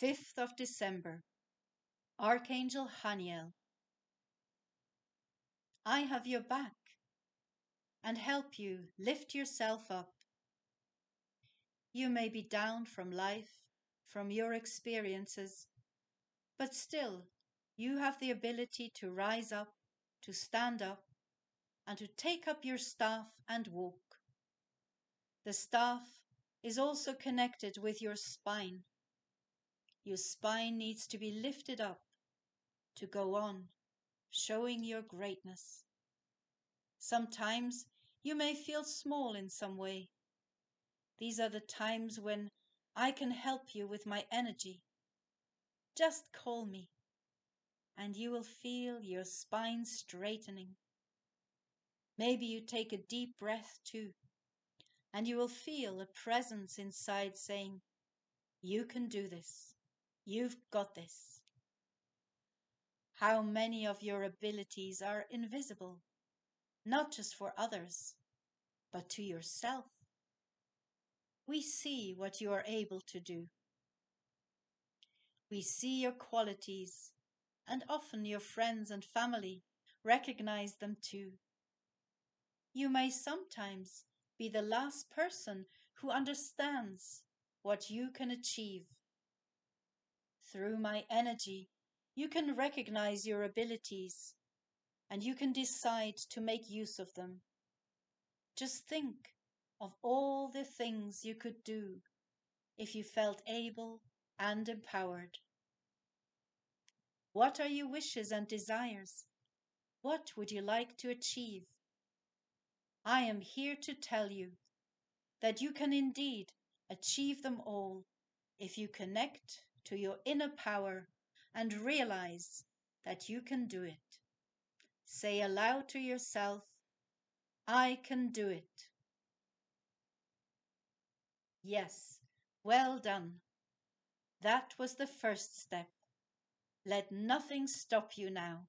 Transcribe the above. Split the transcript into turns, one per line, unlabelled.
5th of December, Archangel Haniel. I have your back and help you lift yourself up. You may be down from life, from your experiences, but still you have the ability to rise up, to stand up, and to take up your staff and walk. The staff is also connected with your spine. Your spine needs to be lifted up to go on, showing your greatness. Sometimes you may feel small in some way. These are the times when I can help you with my energy. Just call me, and you will feel your spine straightening. Maybe you take a deep breath too, and you will feel a presence inside saying, You can do this. You've got this. How many of your abilities are invisible, not just for others, but to yourself? We see what you are able to do. We see your qualities, and often your friends and family recognize them too. You may sometimes be the last person who understands what you can achieve through my energy, you can recognize your abilities and you can decide to make use of them. Just think of all the things you could do if you felt able and empowered. What are your wishes and desires? What would you like to achieve? I am here to tell you that you can indeed achieve them all if you connect to your inner power and realize that you can do it. Say aloud to yourself, I can do it. Yes, well done. That was the first step. Let nothing stop you now.